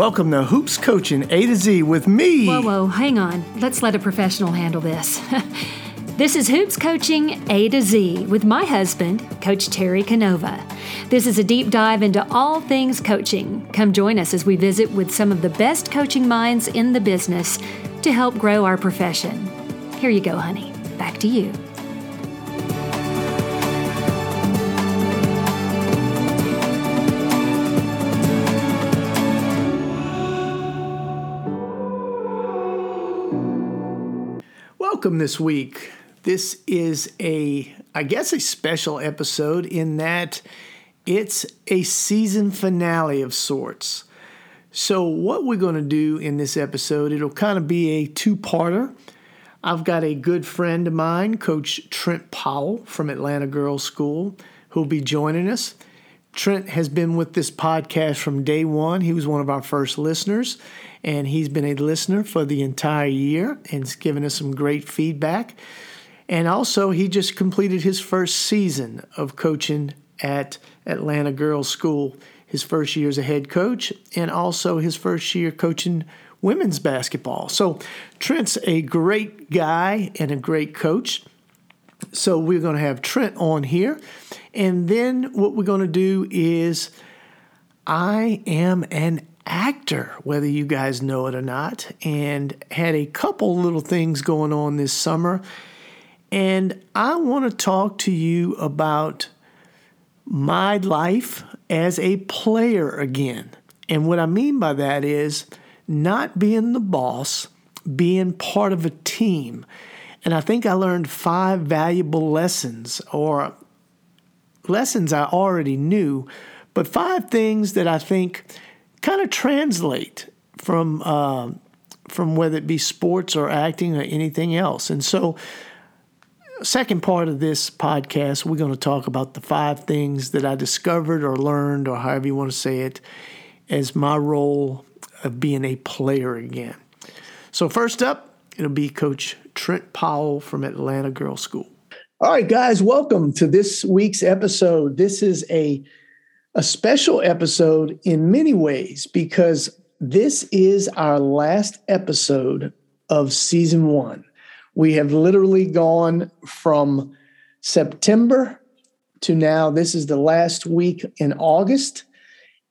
Welcome to Hoops Coaching A to Z with me. Whoa, whoa, hang on. Let's let a professional handle this. this is Hoops Coaching A to Z with my husband, Coach Terry Canova. This is a deep dive into all things coaching. Come join us as we visit with some of the best coaching minds in the business to help grow our profession. Here you go, honey. Back to you. Welcome this week. This is a, I guess, a special episode in that it's a season finale of sorts. So, what we're going to do in this episode, it'll kind of be a two parter. I've got a good friend of mine, Coach Trent Powell from Atlanta Girls School, who'll be joining us. Trent has been with this podcast from day one. He was one of our first listeners, and he's been a listener for the entire year and has given us some great feedback. And also, he just completed his first season of coaching at Atlanta Girls School, his first year as a head coach, and also his first year coaching women's basketball. So, Trent's a great guy and a great coach. So, we're going to have Trent on here. And then, what we're going to do is I am an actor, whether you guys know it or not, and had a couple little things going on this summer. And I want to talk to you about my life as a player again. And what I mean by that is not being the boss, being part of a team. And I think I learned five valuable lessons, or lessons I already knew, but five things that I think kind of translate from uh, from whether it be sports or acting or anything else. And so, second part of this podcast, we're going to talk about the five things that I discovered or learned, or however you want to say it, as my role of being a player again. So, first up, it'll be Coach Trent Powell from Atlanta Girls School. All right, guys, welcome to this week's episode. This is a a special episode in many ways because this is our last episode of season one. We have literally gone from September to now. This is the last week in August,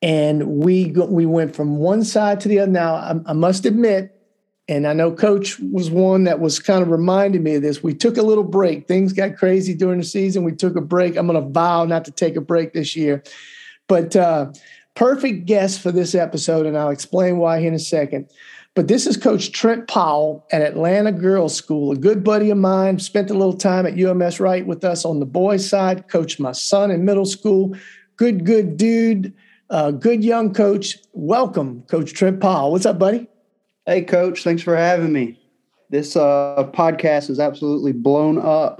and we we went from one side to the other. Now, I, I must admit, and I know Coach was one that was kind of reminding me of this. We took a little break. Things got crazy during the season. We took a break. I'm going to vow not to take a break this year but uh, perfect guest for this episode, and I'll explain why in a second. But this is Coach Trent Powell at Atlanta Girls School, a good buddy of mine. Spent a little time at UMS Wright with us on the boys' side. Coached my son in middle school. Good, good dude. Uh, good young coach. Welcome, Coach Trent Powell. What's up, buddy? Hey, Coach. Thanks for having me. This uh, podcast is absolutely blown up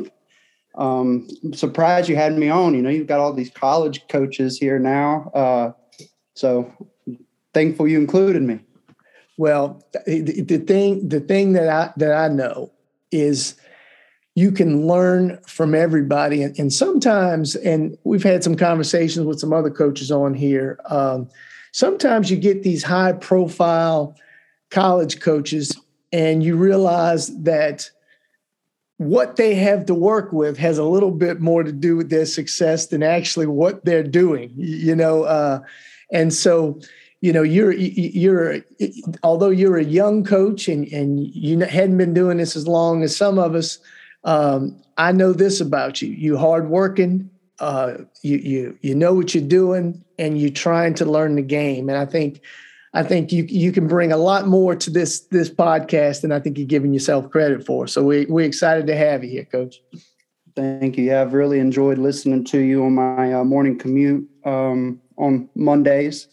um, I'm surprised you had me on. You know, you've got all these college coaches here now. Uh, so thankful you included me. Well, the, thing the thing that I that I know is you can learn from everybody, and, and sometimes, and we've had some conversations with some other coaches on here. Um, sometimes you get these high profile college coaches, and you realize that what they have to work with has a little bit more to do with their success than actually what they're doing you know uh, and so you know you're you're although you're a young coach and and you hadn't been doing this as long as some of us um, i know this about you. You hardworking uh, you you you know what you're doing and you're trying to learn the game. And i think I think you you can bring a lot more to this this podcast than I think you're giving yourself credit for. So we we're excited to have you here, Coach. Thank you. Yeah, I've really enjoyed listening to you on my uh, morning commute um, on Mondays,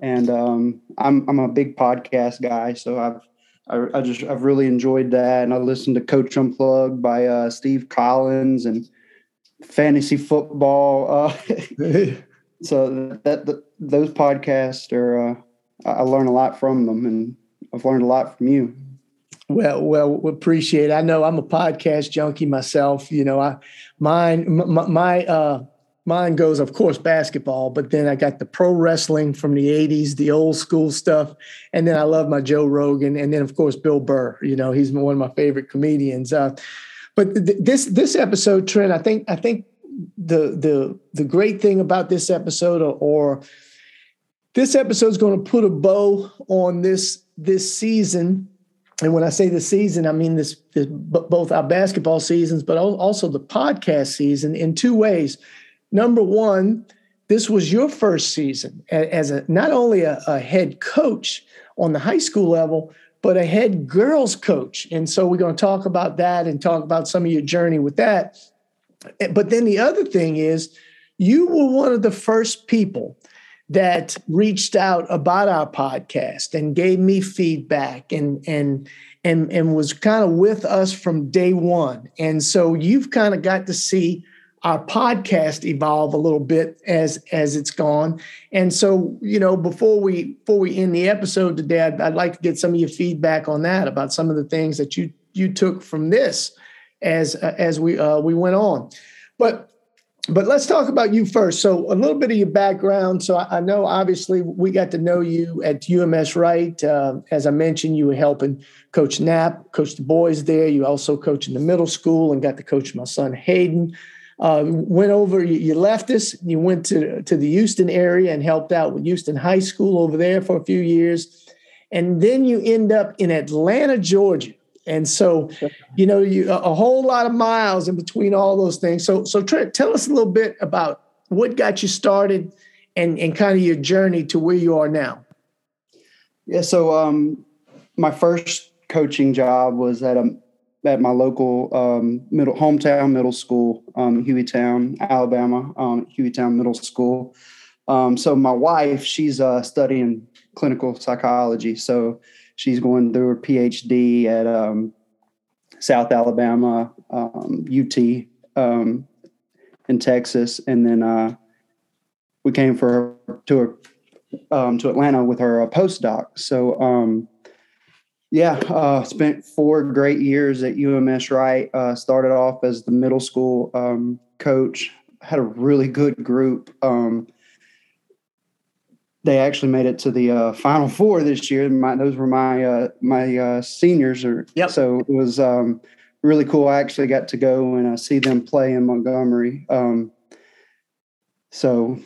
and um, I'm I'm a big podcast guy, so I've I, I, just I've really enjoyed that, and I listened to Coach Unplugged by uh, Steve Collins and fantasy football. Uh, so that, that, those podcasts are uh, I learn a lot from them, and I've learned a lot from you. Well, well, appreciate. It. I know I'm a podcast junkie myself. You know, I mine my, my uh, mine goes, of course, basketball, but then I got the pro wrestling from the 80s, the old school stuff. And then I love my Joe Rogan. And then, of course, Bill Burr. You know, he's one of my favorite comedians. Uh, but th- this this episode, Trent, I think I think the the the great thing about this episode or, or this episode is going to put a bow on this this season and when I say the season, I mean this, this both our basketball seasons, but also the podcast season in two ways. Number one, this was your first season as a not only a, a head coach on the high school level, but a head girls coach. And so we're going to talk about that and talk about some of your journey with that. But then the other thing is, you were one of the first people that reached out about our podcast and gave me feedback and and and and was kind of with us from day one. And so you've kind of got to see our podcast evolve a little bit as as it's gone. And so, you know, before we before we end the episode today, I'd, I'd like to get some of your feedback on that about some of the things that you you took from this as uh, as we uh, we went on. But but let's talk about you first. So, a little bit of your background. So, I, I know obviously we got to know you at UMS Wright. Uh, as I mentioned, you were helping Coach Knapp, coach the boys there. You also coach in the middle school and got to coach my son Hayden. Uh, went over, you, you, left us, you went to, to the Houston area and helped out with Houston High School over there for a few years. And then you end up in Atlanta, Georgia and so, you know, you a whole lot of miles in between all those things. So, so Trent, tell us a little bit about what got you started and and kind of your journey to where you are now. Yeah. So, um, my first coaching job was at a at my local um, middle hometown middle school, um, Hueytown, Alabama, um, Hueytown Middle School. Um, so my wife, she's uh, studying clinical psychology. So she's going through her PhD at um, South Alabama, um, UT um, in Texas, and then uh, we came for her to her um, to Atlanta with her uh, postdoc. So um, yeah, uh, spent four great years at UMS Wright. Uh, started off as the middle school um, coach. Had a really good group. Um, they actually made it to the uh, final four this year. My, those were my uh, my uh, seniors, or yep. so it was um, really cool. I actually got to go and uh, see them play in Montgomery. Um, so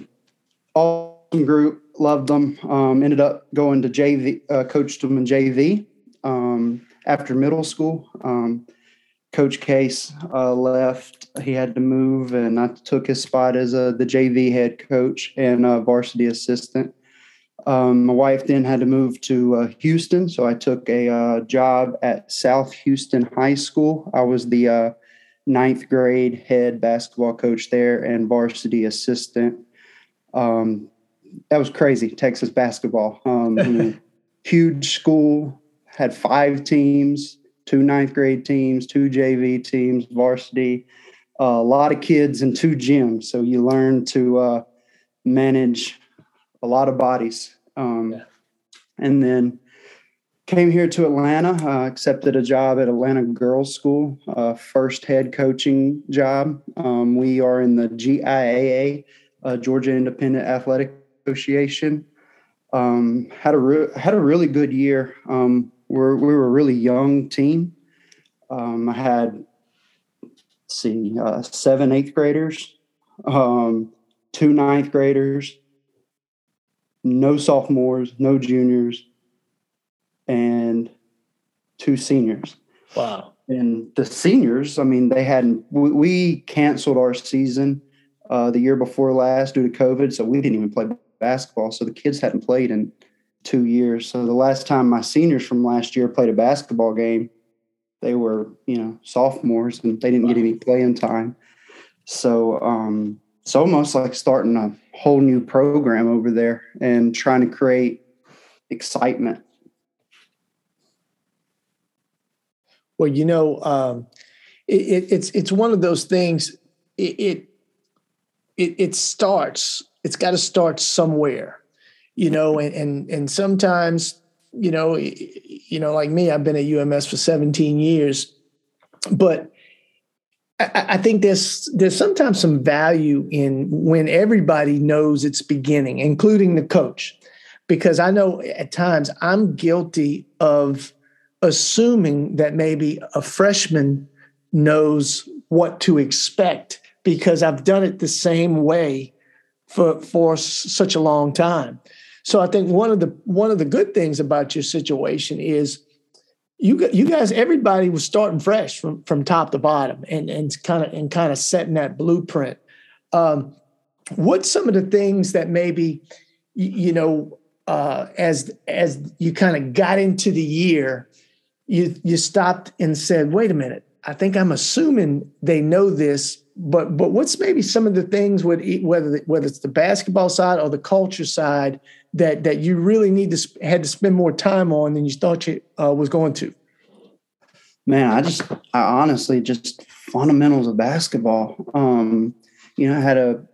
awesome group, loved them. Um, ended up going to JV, uh, coached them in JV um, after middle school. Um, Coach Case uh, left; he had to move, and I took his spot as the JV head coach and a varsity assistant. Um, my wife then had to move to uh, Houston, so I took a uh, job at South Houston High School. I was the uh, ninth grade head basketball coach there and varsity assistant. Um, that was crazy, Texas basketball. Um, huge school, had five teams, two ninth grade teams, two JV teams, varsity, uh, a lot of kids, and two gyms. So you learn to uh, manage a lot of bodies um, yeah. And then came here to Atlanta, uh, accepted a job at Atlanta Girls School, uh, first head coaching job. Um, we are in the GIAA, uh, Georgia Independent Athletic Association. Um, had a re- had a really good year. Um, we're, we were a really young team. Um, I had see uh, seven eighth graders, um, two ninth graders, no sophomores, no juniors, and two seniors. Wow. And the seniors, I mean, they hadn't, we, we canceled our season uh, the year before last due to COVID. So we didn't even play basketball. So the kids hadn't played in two years. So the last time my seniors from last year played a basketball game, they were, you know, sophomores and they didn't wow. get any playing time. So, um, it's almost like starting a whole new program over there and trying to create excitement. Well, you know, um, it, it's it's one of those things. It it it, it starts. It's got to start somewhere, you know, and and and sometimes, you know, you know, like me, I've been at UMS for 17 years, but I, think there's there's sometimes some value in when everybody knows it's beginning, including the coach, because I know at times I'm guilty of assuming that maybe a freshman knows what to expect because I've done it the same way for for such a long time. So I think one of the one of the good things about your situation is you you guys everybody was starting fresh from from top to bottom and and kind of and kind of setting that blueprint. Um, what's some of the things that maybe you, know uh, as as you kind of got into the year, you you stopped and said, "Wait a minute, I think I'm assuming they know this." But but what's maybe some of the things with whether whether it's the basketball side or the culture side that that you really need to had to spend more time on than you thought you uh, was going to? Man, I just I honestly just fundamentals of basketball. Um, you know, I had a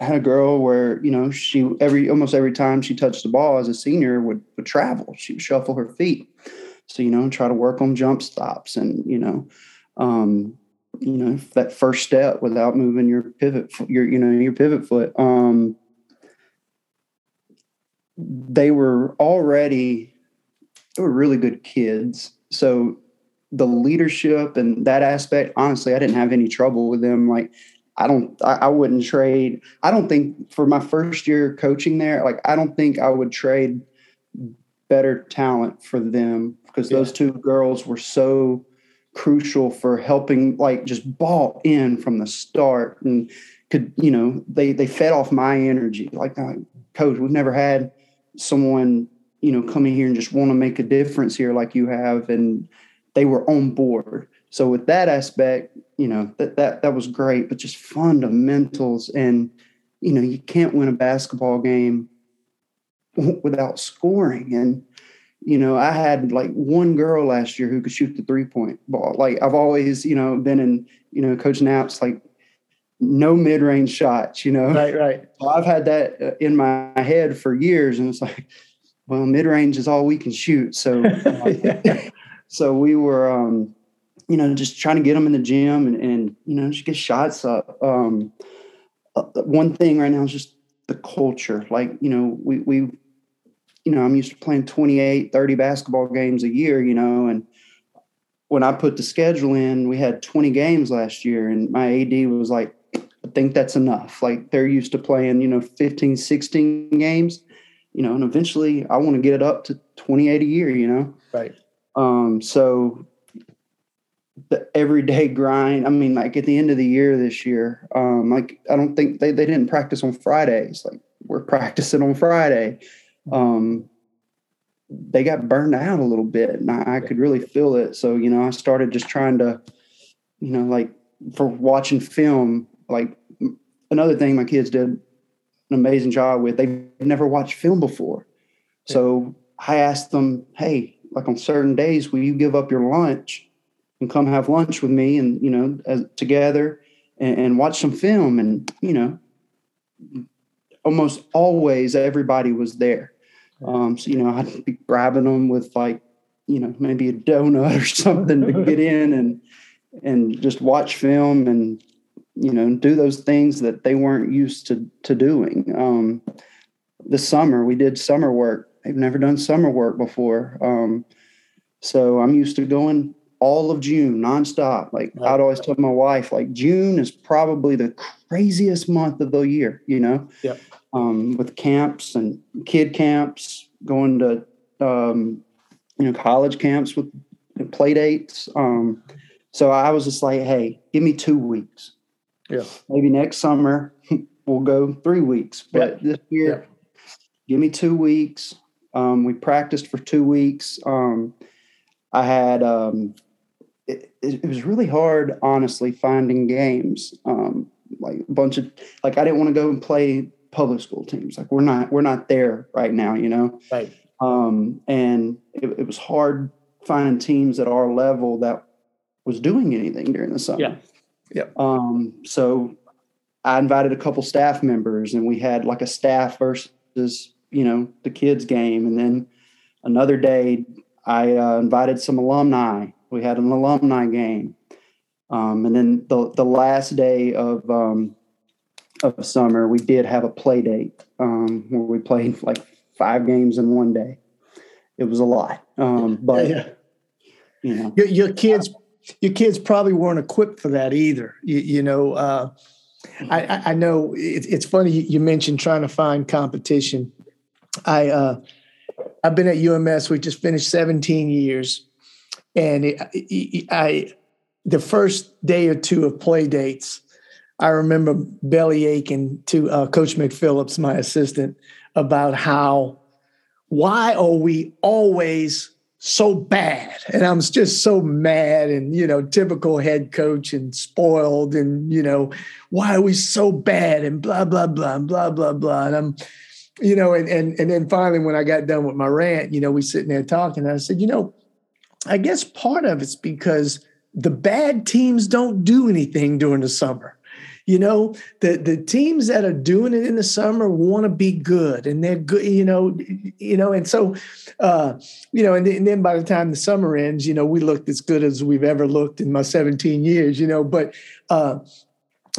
had a girl where you know she every almost every time she touched the ball as a senior would would travel. She would shuffle her feet, so you know try to work on jump stops and you know, um, you know that first step without moving your pivot your you know your pivot foot. Um, they were already they were really good kids. So the leadership and that aspect, honestly, I didn't have any trouble with them. Like I don't I, I wouldn't trade. I don't think for my first year coaching there, like I don't think I would trade better talent for them because yeah. those two girls were so crucial for helping like just ball in from the start and could you know they they fed off my energy like uh, coach we've never had someone you know coming here and just want to make a difference here like you have and they were on board. So with that aspect you know that that that was great but just fundamentals and you know you can't win a basketball game without scoring. And you know i had like one girl last year who could shoot the three point ball. Like i've always you know been in you know coach knapp's like no mid-range shots, you know. Right, right. So I've had that uh, in my head for years, and it's like, well, mid-range is all we can shoot. So, yeah. so we were, um, you know, just trying to get them in the gym and, and you know, just get shots up. Um, uh, one thing right now is just the culture. Like, you know, we we, you know, I'm used to playing 28, 30 basketball games a year, you know, and when I put the schedule in, we had 20 games last year, and my AD was like, Think that's enough. Like they're used to playing, you know, 15, 16 games, you know, and eventually I want to get it up to 28 a year, you know? Right. Um, so the everyday grind, I mean, like at the end of the year this year, um, like I don't think they, they didn't practice on Fridays. Like we're practicing on Friday. Um, they got burned out a little bit and I, I could really feel it. So, you know, I started just trying to, you know, like for watching film, like another thing my kids did an amazing job with, they've never watched film before. So I asked them, hey, like on certain days, will you give up your lunch and come have lunch with me and, you know, as, together and, and watch some film? And, you know, almost always everybody was there. Um, so, you know, I'd be grabbing them with like, you know, maybe a donut or something to get in and, and just watch film and you know do those things that they weren't used to to doing. Um, this summer we did summer work. They've never done summer work before. Um, so i'm used to going all of june nonstop. Like i'd always tell my wife like june is probably the craziest month of the year you know? Yeah um, with camps and kid camps going to um, you know college camps with play dates. Um, so i was just like hey give me two weeks yeah. Maybe next summer we'll go three weeks. But this year, give me two weeks. Um, we practiced for two weeks. Um, I had um, it, it, was really hard, honestly, finding games. Um, like a bunch of like I didn't want to go and play public school teams. Like we're not we're not there right now, you know. Right. Um, and it, it was hard finding teams at our level that was doing anything during the summer. Yeah. Yeah. Um, so I invited a couple staff members and we had like a staff versus, you know, the kids game. And then another day I uh, invited some alumni. We had an alumni game. Um, and then the the last day of um, of summer, we did have a play date um, where we played like five games in one day. It was a lot, um, but yeah. you know, your, your, kids, your kids probably weren't equipped for that either. You, you know, uh, I, I, know it, it's funny you mentioned trying to find competition. I uh, I've been at UMS. We just finished 17 years, and it, I the first day or two of play dates, I remember belly aching to uh, Coach McPhillips, my assistant, about how why are we always so bad? And I'm just so mad and you know, typical head coach and spoiled and you know, why are we so bad and blah blah blah and blah blah blah. And I'm you know, and and and then finally when I got done with my rant, you know, we sitting there talking, I said, you know, I guess part of it's because the bad teams don't do anything during the summer. You know, the the teams that are doing it in the summer want to be good, and they're good. You know, you know, and so, uh, you know, and, and then by the time the summer ends, you know, we looked as good as we've ever looked in my 17 years. You know, but uh,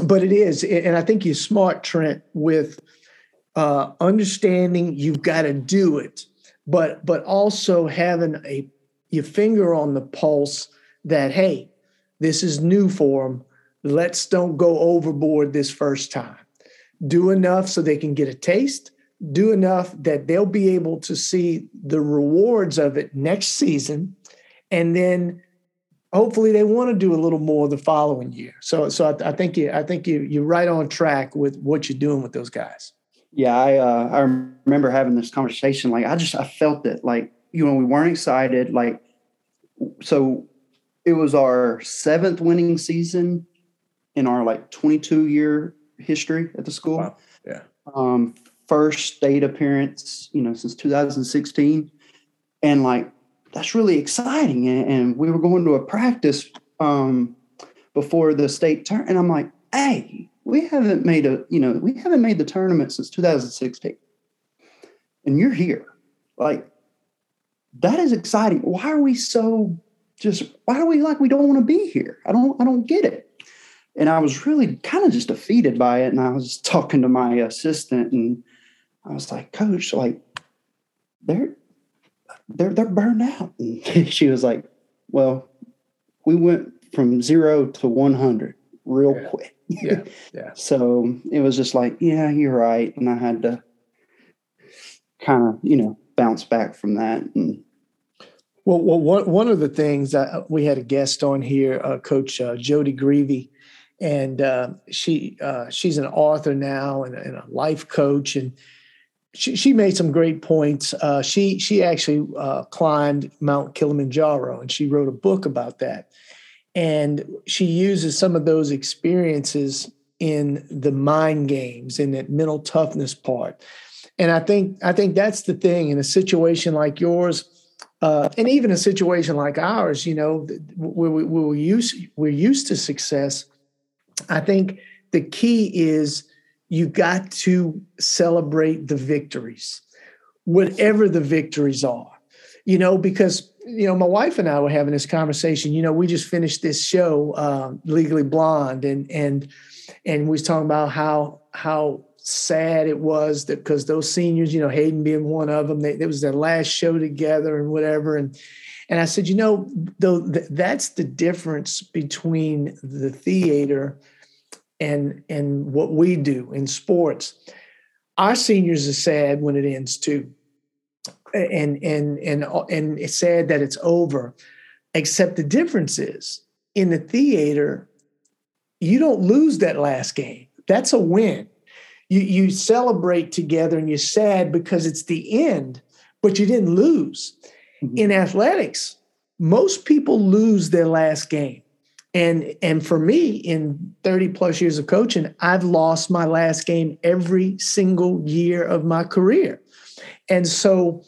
but it is, and I think you're smart, Trent, with uh, understanding you've got to do it, but but also having a your finger on the pulse that hey, this is new for them. Let's don't go overboard this first time. Do enough so they can get a taste. Do enough that they'll be able to see the rewards of it next season, and then hopefully they want to do a little more the following year. So, so I, I think you, I think you, you're right on track with what you're doing with those guys. Yeah, I, uh, I remember having this conversation. Like, I just, I felt it. Like, you know, we weren't excited. Like, so it was our seventh winning season in our like 22 year history at the school. Wow. Yeah. Um, first state appearance, you know, since 2016. And like, that's really exciting. And, and we were going to a practice um, before the state turn. And I'm like, hey, we haven't made a, you know, we haven't made the tournament since 2016. And you're here. Like, that is exciting. Why are we so just why are we like we don't want to be here? I don't I don't get it. And I was really kind of just defeated by it. And I was talking to my assistant and I was like, Coach, like they're they're they're burned out. And she was like, Well, we went from zero to one hundred real yeah. quick. Yeah. Yeah. so it was just like, yeah, you're right. And I had to kind of, you know, bounce back from that and well, well, one one of the things we had a guest on here, uh, Coach uh, Jody Greavy, and uh, she uh, she's an author now and, and, a life coach, and she she made some great points. Uh, she she actually climbed Mount Kilimanjaro, and she wrote a book about that, and she uses some of those experiences in the mind games in that mental toughness part, and I think I think that's the thing in a situation like yours uh, and even a situation like ours, you know, where, we, we're used we're used to success. I think the key is you got to celebrate the victories, whatever the victories are. You know, because you know, my wife and I were having this conversation. You know, we just finished this show, uh, Legally Blonde, and and and we was talking about how how sad it was that because those seniors, you know, Hayden being one of them, they, it was their last show together and whatever. And and I said, you know, though th- that's the difference between the theater and and what we do in sports. Our seniors are sad when it ends too, and and and and it's sad that it's over. Except the difference is in the theater, you don't lose that last game. That's a win you you celebrate together and you're sad because it's the end, but you didn't lose. Mm-hmm. In athletics, most people lose their last game. And and for me, in 30 plus years of coaching, I've lost my last game every single year of my career. And so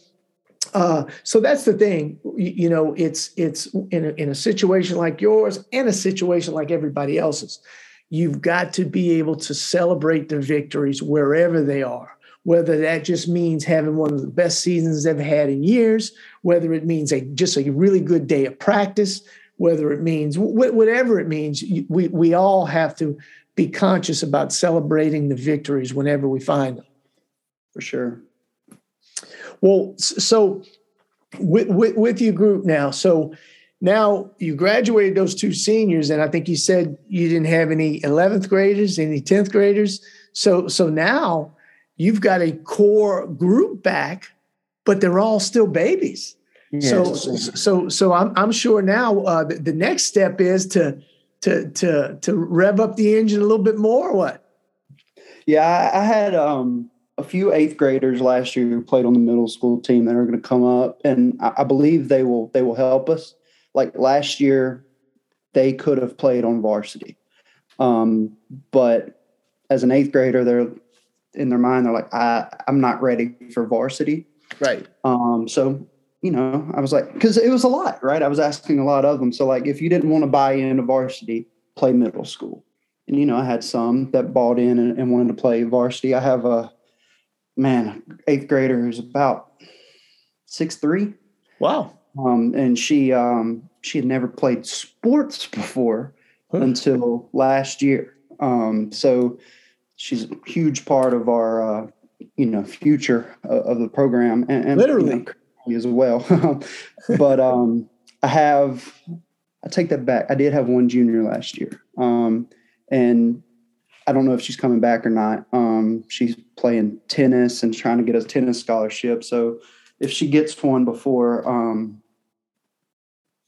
uh, so that's the thing, you, you know. It's it's in a, in a situation like yours and a situation like everybody else's You've got to be able to celebrate the victories wherever they are, whether that just means having one of the best seasons they've had in years, whether it means a just a really good day of practice, whether it means whatever it means, we, we all have to be conscious about celebrating the victories whenever we find them. For sure. Well, so with, with, with your group now, so now you graduated those two seniors, and I think you said you didn't have any 11th graders, any 10th graders. So so now you've got a core group back, but they're all still babies. Yes. So so so I'm I'm sure now uh, the, the next step is to to to to rev up the engine a little bit more. what? Yeah, I, had um, a few eighth graders last year who played on the middle school team that are going to come up, and I, I believe they will they will help us. Like last year, they could have played on varsity, um, but as an eighth grader, they're in their mind they're like, I I'm not ready for varsity. Right. Um, so you know, I was like, because it was a lot, right? I was asking a lot of them. So, like, if you didn't want to buy into varsity, play middle school. And, you know, I had some that bought in and, and wanted to play varsity. I have a man, eighth grader who's about six three. Wow. Um, and she um, she had never played sports before huh. until last year. Um, so she's a huge part of our uh, you know future of, of the program and, and literally you know, as well. but um, I have, I take that back. I did have one junior last year. Um, and I don't know if she's coming back or not. Um, she's playing tennis and trying to get a tennis scholarship. So if she gets one before, um,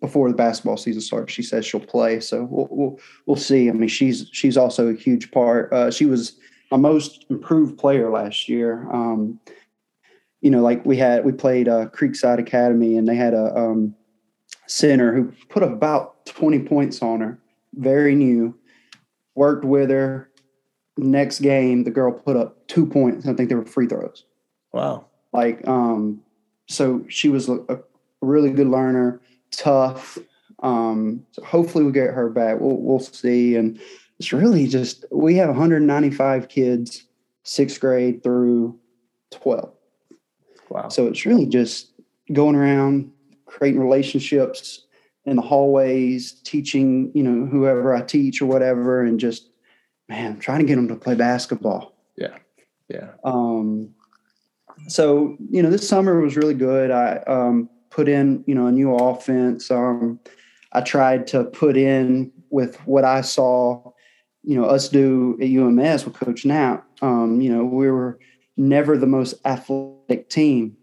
before the basketball season starts, she says she'll play. So we'll, we'll, we'll see. I mean, she's, she's also a huge part. Uh, she was my most improved player last year. Um, you know, like we had, we played uh, Creekside Academy and they had a um, center who put about 20 points on her, very new, worked with her. Next game, the girl put up two points. I think they were free throws. Wow. Like, um, so she was a, a really good learner, tough. Um, so hopefully we get her back. We'll, we'll see. And it's really just, we have 195 kids, sixth grade through 12 Wow. So it's really just going around creating relationships in the hallways, teaching, you know, whoever I teach or whatever, and just, man, trying to get them to play basketball. Yeah. Yeah. Um, so, you know, this summer was really good. I um, put in, you know, a new offense. Um, I tried to put in with what I saw, you know, us do at UMS with Coach Knapp. Um, you know, we were never the most athletic team,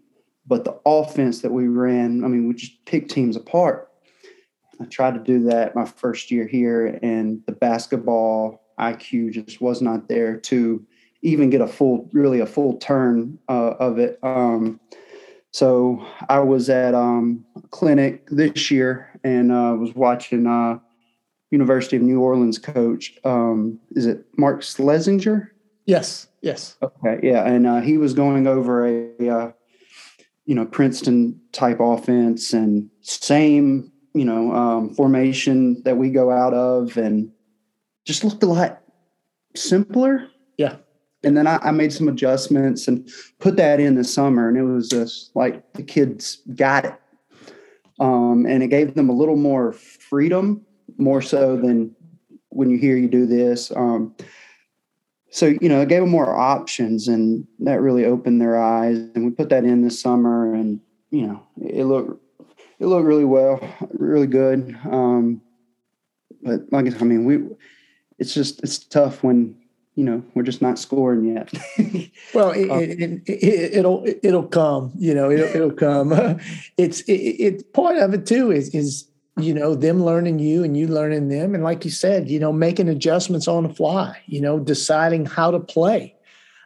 but the offense that we ran, I mean, we just picked teams apart. I tried to do that my first year here, and the basketball IQ just was not there to even get a full, really a full turn uh, of it. Um, so I was at um, a clinic this year and uh, was watching uh, University of New Orleans coach. Um, is it Mark Slessinger? Yes. Yes. Okay. Yeah, and uh, he was going over a, uh, you know, Princeton type offense and same, you know, um, formation that we go out of, and just looked a lot simpler. Yeah. And then I, I made some adjustments and put that in the summer, and it was just like the kids got it, um, and it gave them a little more freedom, more so than when you hear you do this. Um, so you know it gave them more options and that really opened their eyes. And we put that in this summer and you know it looked it looked really well really good. Um, but like i mean we it's just it's tough when you know we're just not scoring yet. Well it, um, it, it, will it'll come you know it'll, it'll come. It's it, it part of it too is is you know them learning you and you learning them. And like you said you know making adjustments on the fly you know deciding how to play.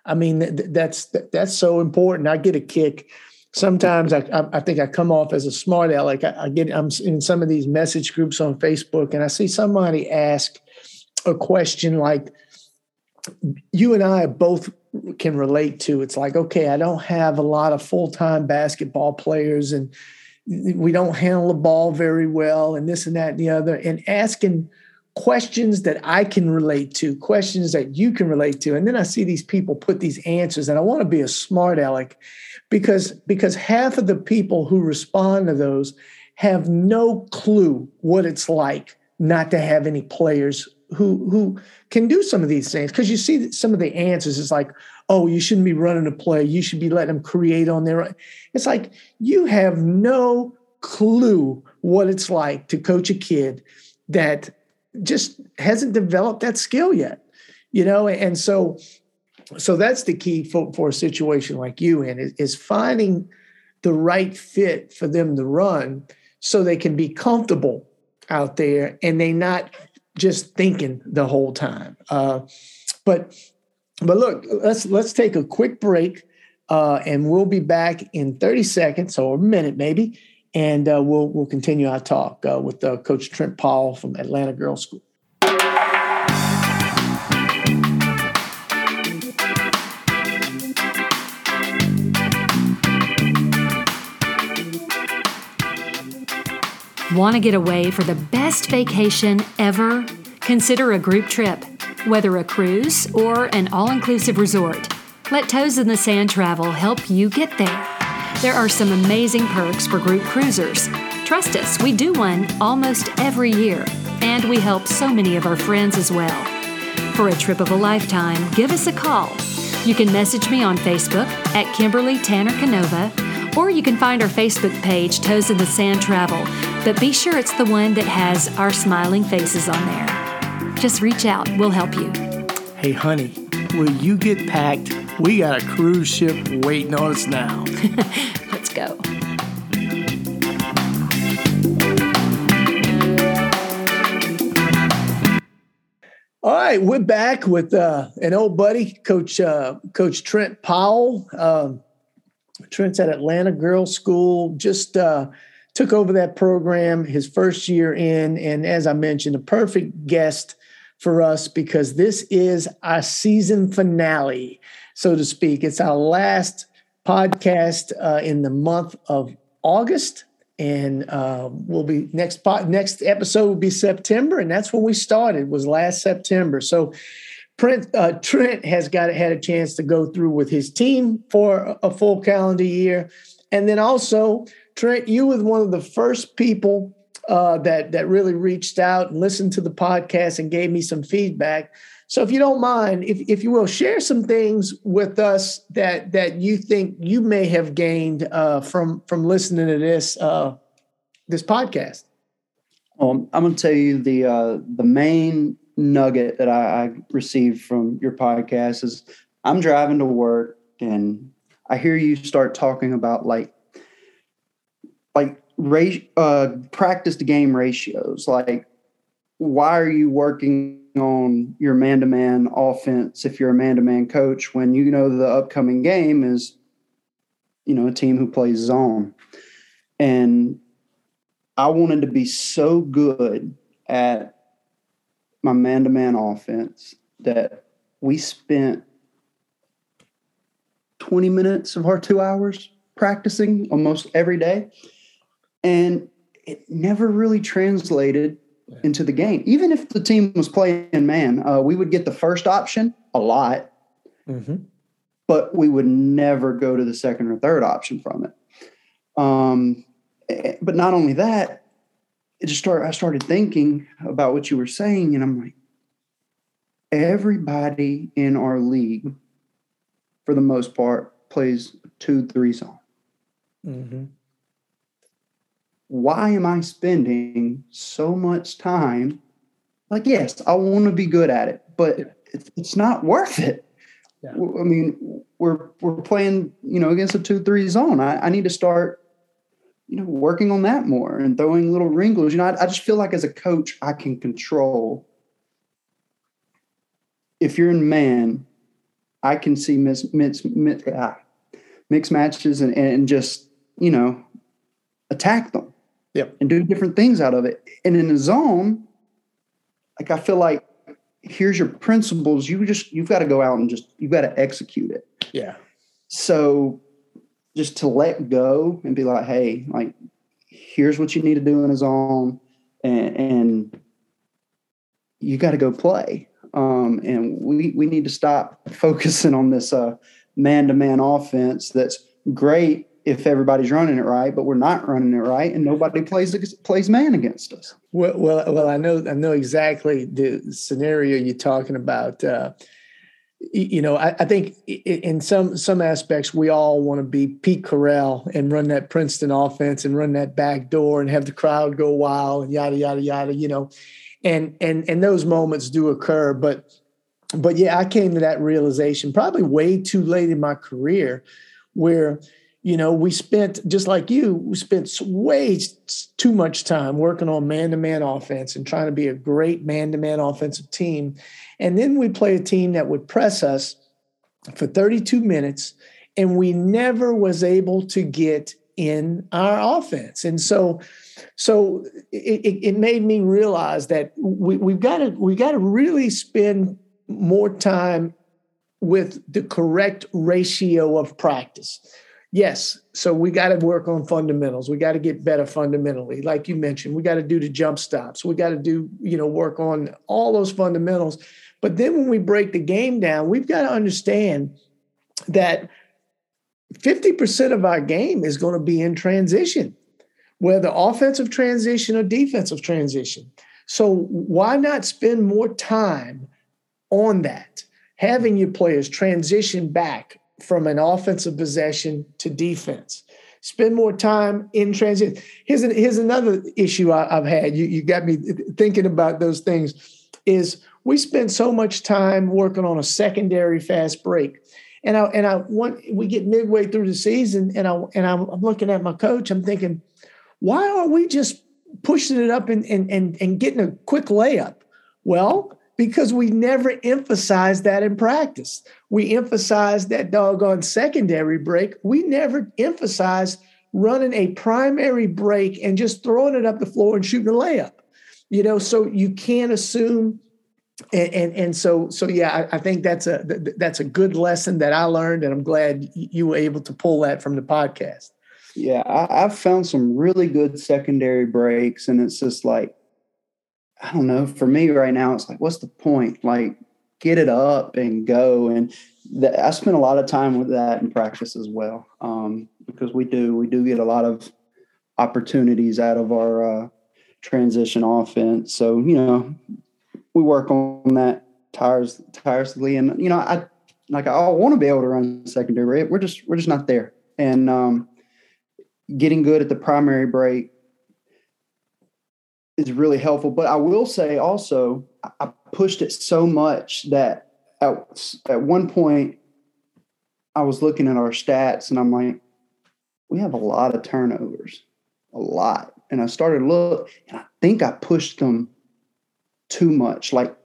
I mean that's that's so important. I get a kick. Sometimes i i think i come off as a smart aleck. I, I get i'm in some of these message groups on facebook and i see somebody ask a question like you and i both can relate to. It's like okay i don't have a lot of full-time basketball players and we don't handle the ball very well and this and that and the other and asking questions that I can relate to, questions that you can relate to. And then I see these people put these answers and I want to be a smart aleck because because half of the people who respond to those have no clue what it's like not to have any players who who can do some of these things because you see some of the answers it's like oh you shouldn't be running a play. You should be letting them create on their own. It's like you have no clue what it's like to coach a kid that just hasn't developed that skill yet you know? And so so that's the key for, for a situation like you in is, is finding the right fit for them to run so they can be comfortable out there and they not just thinking the whole time. Uh, but but look, let's let's take a quick break, uh, and we'll be back in 30 seconds or a minute maybe, and uh, we'll we'll continue our talk uh, with uh, Coach Trent Powell from Atlanta Girls School. Want to get away for the best vacation ever? Consider a group trip, whether a cruise or an all inclusive resort. Let Toes in the Sand Travel help you get there. There are some amazing perks for group cruisers. Trust us, we do one almost every year, and we help so many of our friends as well. For a trip of a lifetime, give us a call. You can message me on Facebook at Kimberly Tanner Canova or you can find our Facebook page, Toes in the Sand Travel, but be sure it's the one that has our smiling faces on there. Just reach out, we'll help you. Hey, honey, will you get packed? We got a cruise ship waiting on us now. Let's go. All right, we're back with uh, an old buddy, Coach uh, Coach Trent Powell. Um, Trent's at Atlanta Girls School, just uh, took over that program his first year in. And as I mentioned, a perfect guest for us because this is our season finale, so to speak. It's our last podcast uh, in the month of August. And uh, we'll be next next episode will be September, and that's when we started was last September. So Trent, uh, Trent has got had a chance to go through with his team for a full calendar year, and then also Trent, you were one of the first people uh, that that really reached out and listened to the podcast and gave me some feedback. So, if you don't mind, if if you will, share some things with us that that you think you may have gained uh, from from listening to this uh, this podcast. Well, I'm going to tell you the uh, the main nugget that I, I received from your podcast is I'm driving to work and I hear you start talking about like uh, practice to game ratios. Like, why are you working on your man to man offense if you're a man to man coach when you know the upcoming game is, you know, a team who plays zone? And I wanted to be so good at my man to man offense that we spent 20 minutes of our two hours practicing almost every day. And it never really translated into the game. Even if the team was playing man, uh, we would get the first option a lot, mm-hmm. but we would never go to the second or third option from it. Um, eh, but not only that, it just started i started thinking about what you were saying and i'm like everybody in our league for the most part plays two three zone mm-hmm. Why am i spending so much time like yes i want to be good at it but it's, it's not worth it yeah. i mean we're we're playing you know against a two three zone I, I need to start you know, working on that more and throwing little wrinkles. You know, I, I just feel like as a coach, I can control. If you're in man, I can see mix, mix, mix, ah, mix matches and, and just, you know, attack them. Yep. And do different things out of it. And in the zone, like I feel like here's your principles. You just you've got to go out and just you've got to execute it. Yeah. So just to let go and be like, hey, like, here's what you need to do in a zone, and, and you got to go play. Um, and we we need to stop focusing on this uh, man to man offense that's great if everybody's running it right, but we're not running it right, and nobody plays plays man against us. Well, well, well I know I know exactly the scenario you're talking about. Uh, you know, I, I, think in some some aspects we all want to be Pete Carril and run that Princeton offense and run that back door and have the crowd go wild and yada yada yada. You know, and and and those moments do occur, but but yeah, I came to that realization probably way too late in my career, where you know we spent just like you, we spent way too much time working on man-to-man offense and trying to be a great man-to-man offensive team, and then we play a team that would press us for 32 minutes, and we never was able to get in our offense, and so so it, it, made me realize that we, we've got to we've got to really spend more time with the correct ratio of practice. Yes, so we got to work on fundamentals. We got to get better fundamentally. Like you mentioned, we got to do the jump stops. We got to do, you know, work on all those fundamentals. But then when we break the game down, we've got to understand that 50% of our game is going to be in transition, whether offensive transition or defensive transition. So why not spend more time on that, having your players transition back from an offensive possession to defense. Spend more time in transition. Here's, an, here's another issue I, have had. You, you got me thinking about those things. Is we spend so much time working on a secondary fast break, and I and I want we get midway through the season, and I and I'm, I'm looking at my coach. I'm thinking, why aren't we just pushing it up and and and, and getting a quick layup? Well, because we never emphasized that in practice. We emphasized that doggone secondary break. We never emphasized running a primary break and just throwing it up the floor and shooting a layup. You know, so you can't assume. And, and, and so so yeah, I, I think that's a that's a good lesson that I learned, and I'm glad you were able to pull that from the podcast. Yeah, I, I've found some really good secondary breaks, and it's just like I don't know. For me right now, it's like, what's the point? Like, get it up and go. And I spend a lot of time with that in practice as well, um, because we do we do get a lot of opportunities out of our uh, transition offense. So you know, we work on that tires tirelessly, and you know, I like I want to be able to run secondary. We're just we're just not there, and um, getting good at the primary break is really helpful. But I will say also, I pushed it so much that at, at one point I was looking at our stats and I'm like, we have a lot of turnovers, a lot. And I started to look, and I think I pushed them too much. Like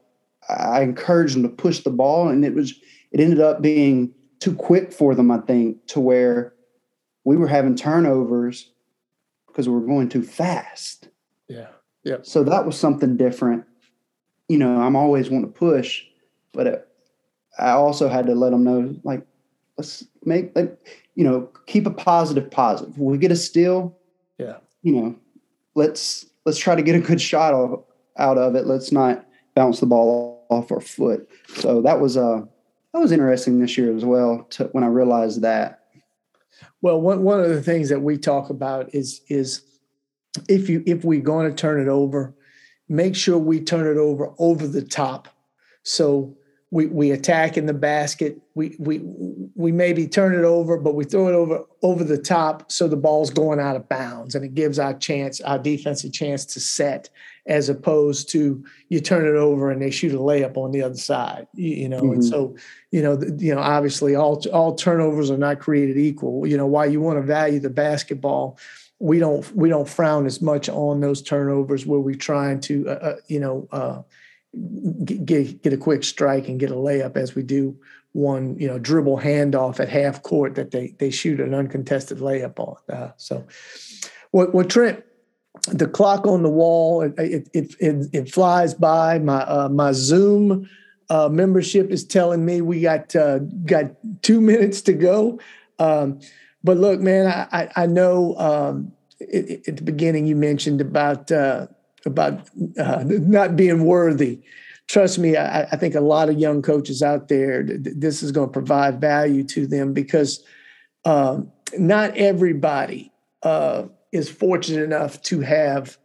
I encouraged them to push the ball, and it was it ended up being too quick for them. I think to where we were having turnovers because we were going too fast. Yeah. Yeah. So that was something different. You know, I'm always want to push, but it, I also had to let them know, like, let's make, like, you know, keep a positive positive. When we get a steal, yeah, you know, let's let's try to get a good shot of, out of it. Let's not bounce the ball off our foot. So that was uh that was interesting this year as well. To, when I realized that. Well, one one of the things that we talk about is is if you if we're going to turn it over, make sure we turn it over over the top. So we we attack in the basket. We we we maybe turn it over, but we throw it over over the top so the ball's going out of bounds, and it gives our chance our defense a chance to set, as opposed to you turn it over and they shoot a layup on the other side. You, you know, mm-hmm. and so you know you know obviously all all turnovers are not created equal. You know, why you want to value the basketball we don't we don't frown as much on those turnovers where we're trying to uh, uh you know uh, get get a quick strike and get a layup as we do one you know dribble handoff at half court that they they shoot an uncontested layup on. Uh, so, what what Trent. The clock on the wall, it it it, it flies by. My uh, my Zoom uh, membership is telling me we got got two minutes to go. Um, but look, man, I I, know um, it, at the beginning you mentioned about uh, about uh, not being worthy. Trust me, I, I, think a lot of young coaches out there, this is going to provide value to them because um, not everybody uh, is fortunate enough to have,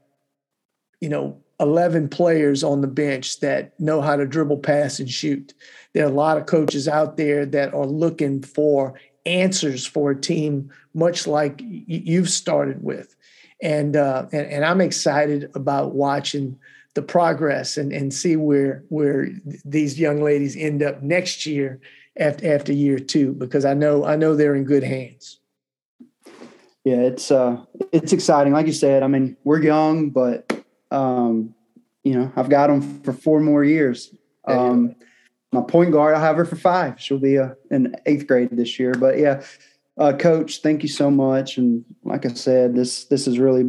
you know, 11 players on the bench that know how to dribble, pass, and shoot. There are a lot of coaches out there that are looking for answers for a team, much like you've started with. And, uh, and, and I'm excited about watching the progress and, and see where where these young ladies end up next year after after year two because I know I know they're in good hands. Yeah, it's uh it's exciting. Like you said, I mean, we're young, but um, you know, I've got them for four more years. Um, my point guard, I'll have her for five. She'll be uh, in eighth grade this year. But yeah, uh, coach, thank you so much. And like I said, this this has really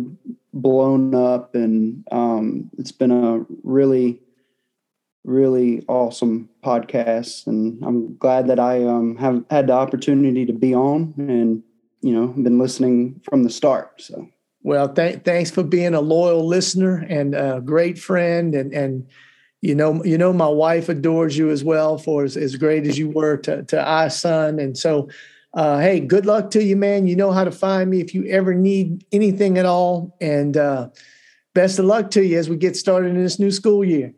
blown up, and um, it's been a really really awesome podcast. And I'm glad that I um, have had the opportunity to be on, and you know, been listening from the start. So. Well, th- thanks for being a loyal listener and a great friend, and and you know you know my wife adores you as well for as, as great as you were to to our son, and so. Uh, hey, good luck to you, man. You know how to find me if you ever need anything at all. And uh, best of luck to you as we get started in this new school year.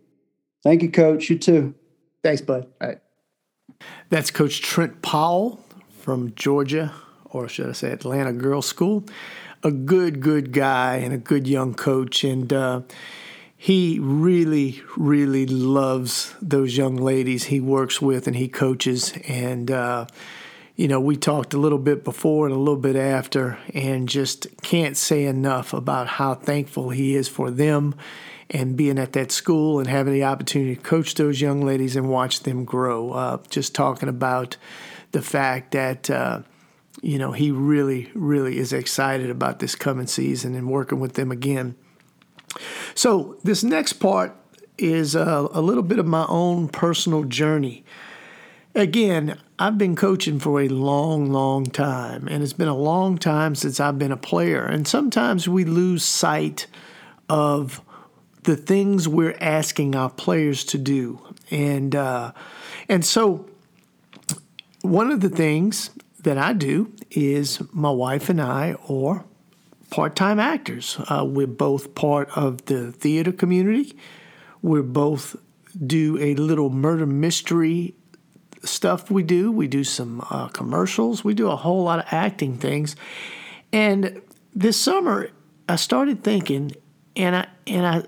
Thank you, Coach. You too. Thanks, bud. All right. That's Coach Trent Powell from Georgia, or should I say Atlanta Girls School a good, good guy and a good young coach. And uh, he really, really loves those young ladies he works with and he coaches. And, uh, you know, we talked a little bit before and a little bit after, and just can't say enough about how thankful he is for them and being at that school and having the opportunity to coach those young ladies and watch them grow. Uh, just talking about the fact that uh, you know, he really, really is excited about this coming season and working with them again. So, this next part is a, a little bit of my own personal journey. Again, I've been coaching for a long, long time, and it's been a long time since I've been a player. And sometimes we lose sight of the things we're asking our players to do. And, uh, and so, one of the things that I do is my wife and I are part time actors. Uh, we're both part of the theater community. We both do a little murder mystery stuff we do. We do some uh, commercials. We do a whole lot of acting things. And this summer, I started thinking, and I and I,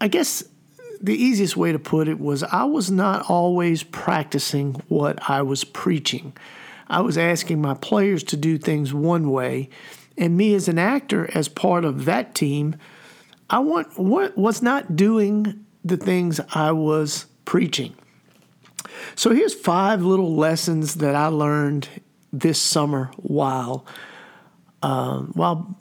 I guess the easiest way to put it was I was not always practicing what I was preaching. I was asking my players to do things one way, and me as an actor, as part of that team, I want what was not doing the things I was preaching. So here's five little lessons that I learned this summer while uh, while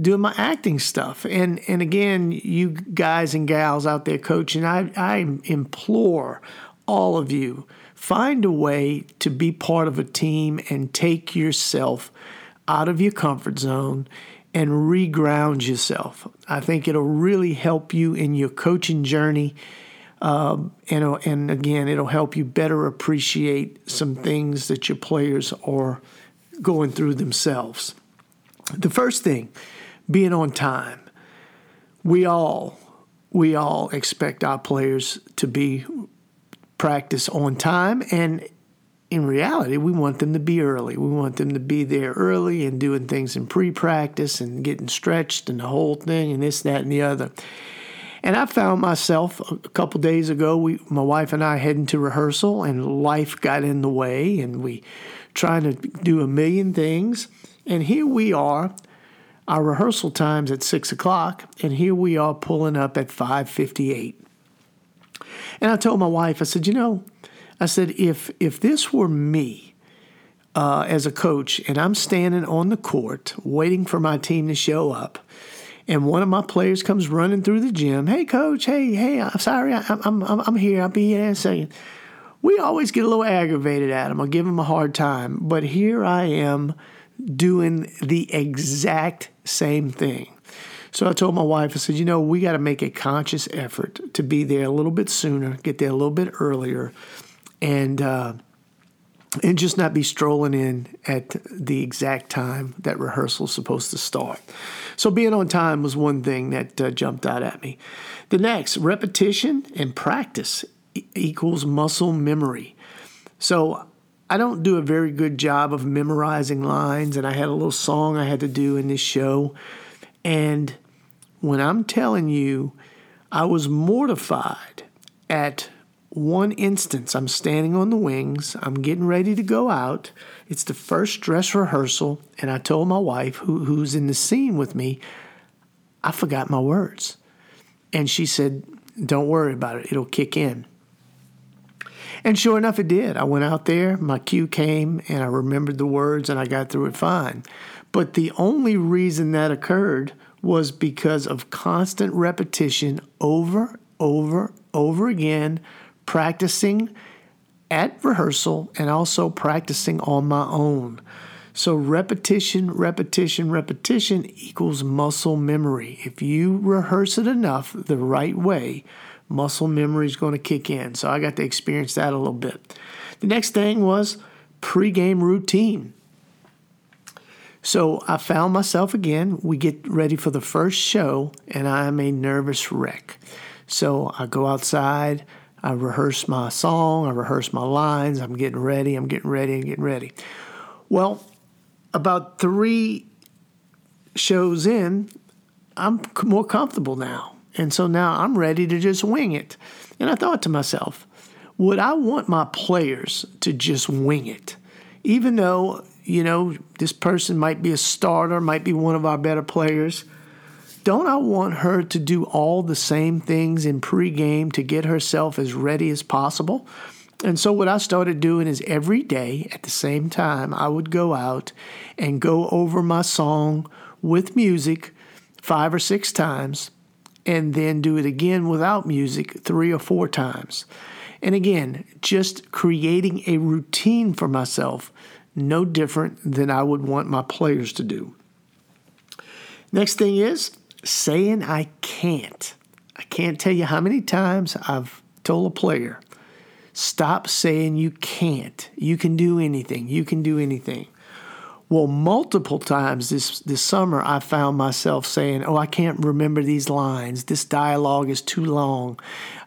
doing my acting stuff. And and again, you guys and gals out there coaching, I, I implore all of you Find a way to be part of a team and take yourself out of your comfort zone and reground yourself. I think it'll really help you in your coaching journey. Um, and, and again, it'll help you better appreciate some things that your players are going through themselves. The first thing, being on time. We all, we all expect our players to be practice on time. And in reality, we want them to be early. We want them to be there early and doing things in pre practice and getting stretched and the whole thing and this, that, and the other. And I found myself a couple days ago, we, my wife and I heading to rehearsal, and life got in the way, and we trying to do a million things. And here we are, our rehearsal time's at six o'clock, and here we are pulling up at five fifty-eight. And I told my wife, I said, you know, I said, if if this were me uh, as a coach and I'm standing on the court waiting for my team to show up, and one of my players comes running through the gym, hey coach, hey, hey, I'm sorry, I, I'm I'm I'm here, I'll be here in a second. We always get a little aggravated at him. I give him a hard time, but here I am doing the exact same thing. So I told my wife, I said, you know, we got to make a conscious effort to be there a little bit sooner, get there a little bit earlier, and uh, and just not be strolling in at the exact time that rehearsal's supposed to start. So being on time was one thing that uh, jumped out at me. The next, repetition and practice equals muscle memory. So I don't do a very good job of memorizing lines, and I had a little song I had to do in this show. And when I'm telling you, I was mortified at one instance. I'm standing on the wings, I'm getting ready to go out. It's the first dress rehearsal, and I told my wife, who, who's in the scene with me, I forgot my words. And she said, Don't worry about it, it'll kick in. And sure enough, it did. I went out there, my cue came, and I remembered the words and I got through it fine. But the only reason that occurred was because of constant repetition over, over, over again, practicing at rehearsal and also practicing on my own. So, repetition, repetition, repetition equals muscle memory. If you rehearse it enough the right way, muscle memory is going to kick in. So I got to experience that a little bit. The next thing was pregame routine. So I found myself again. We get ready for the first show, and I'm a nervous wreck. So I go outside, I rehearse my song, I rehearse my lines, I'm getting ready, I'm getting ready, I'm getting ready. Well, about three shows in, I'm more comfortable now. And so now I'm ready to just wing it. And I thought to myself, would I want my players to just wing it? Even though, you know, this person might be a starter, might be one of our better players. Don't I want her to do all the same things in pregame to get herself as ready as possible? And so, what I started doing is every day at the same time, I would go out and go over my song with music five or six times and then do it again without music three or four times. And again, just creating a routine for myself, no different than I would want my players to do. Next thing is saying I can't. I can't tell you how many times I've told a player, stop saying you can't. You can do anything. You can do anything. Well, multiple times this, this summer, I found myself saying, Oh, I can't remember these lines. This dialogue is too long.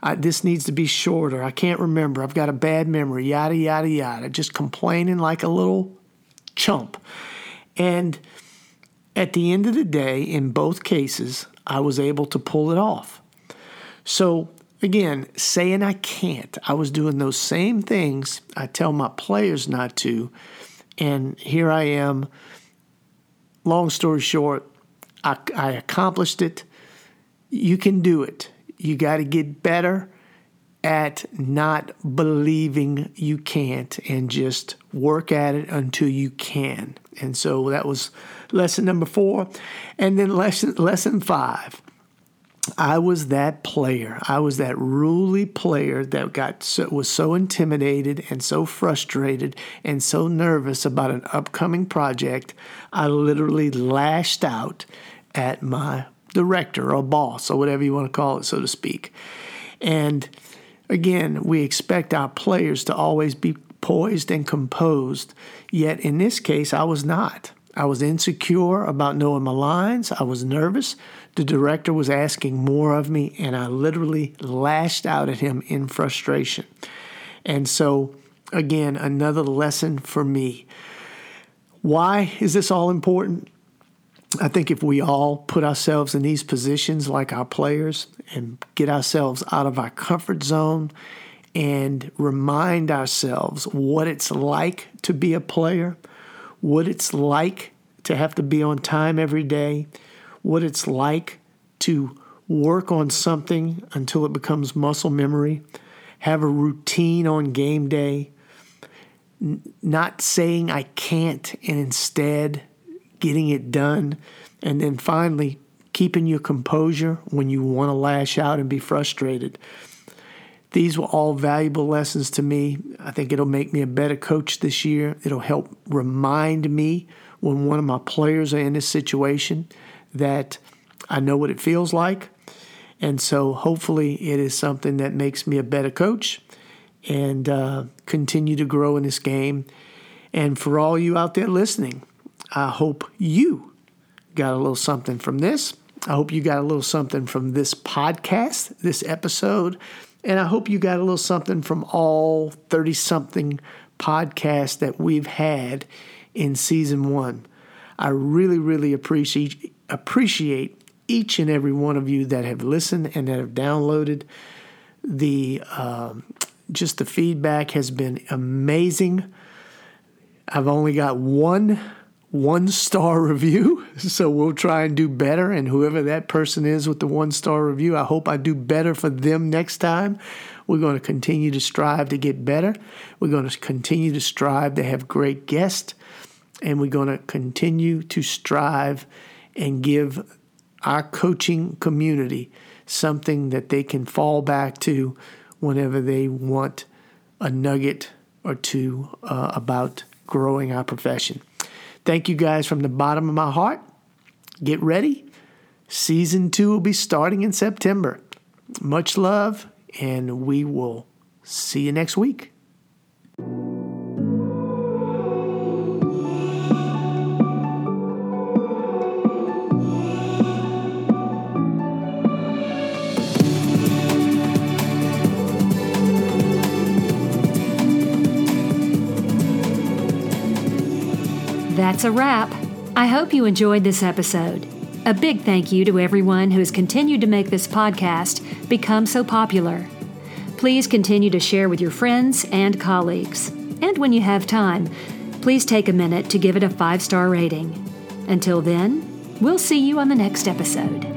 I, this needs to be shorter. I can't remember. I've got a bad memory, yada, yada, yada. Just complaining like a little chump. And at the end of the day, in both cases, I was able to pull it off. So, again, saying I can't, I was doing those same things I tell my players not to and here I am. Long story short, I, I accomplished it. You can do it. You got to get better at not believing you can't and just work at it until you can. And so that was lesson number four. And then lesson, lesson five I was that player. I was that ruly player that got so, was so intimidated and so frustrated and so nervous about an upcoming project. I literally lashed out at my director or boss or whatever you want to call it, so to speak. And again, we expect our players to always be poised and composed. Yet in this case, I was not. I was insecure about knowing my lines. I was nervous. The director was asking more of me, and I literally lashed out at him in frustration. And so, again, another lesson for me. Why is this all important? I think if we all put ourselves in these positions like our players and get ourselves out of our comfort zone and remind ourselves what it's like to be a player, what it's like to have to be on time every day, what it's like to work on something until it becomes muscle memory, have a routine on game day, n- not saying I can't and instead getting it done, and then finally keeping your composure when you want to lash out and be frustrated. These were all valuable lessons to me. I think it'll make me a better coach this year. It'll help remind me when one of my players are in this situation that I know what it feels like. And so hopefully it is something that makes me a better coach and uh, continue to grow in this game. And for all you out there listening, I hope you got a little something from this. I hope you got a little something from this podcast, this episode. And I hope you got a little something from all 30 something podcasts that we've had in season one. I really, really appreciate appreciate each and every one of you that have listened and that have downloaded. The um, just the feedback has been amazing. I've only got one one star review, so we'll try and do better. And whoever that person is with the one star review, I hope I do better for them next time. We're going to continue to strive to get better. We're going to continue to strive to have great guests. And we're going to continue to strive and give our coaching community something that they can fall back to whenever they want a nugget or two uh, about growing our profession. Thank you guys from the bottom of my heart. Get ready. Season two will be starting in September. Much love, and we will see you next week. That's a wrap. I hope you enjoyed this episode. A big thank you to everyone who has continued to make this podcast become so popular. Please continue to share with your friends and colleagues. And when you have time, please take a minute to give it a five star rating. Until then, we'll see you on the next episode.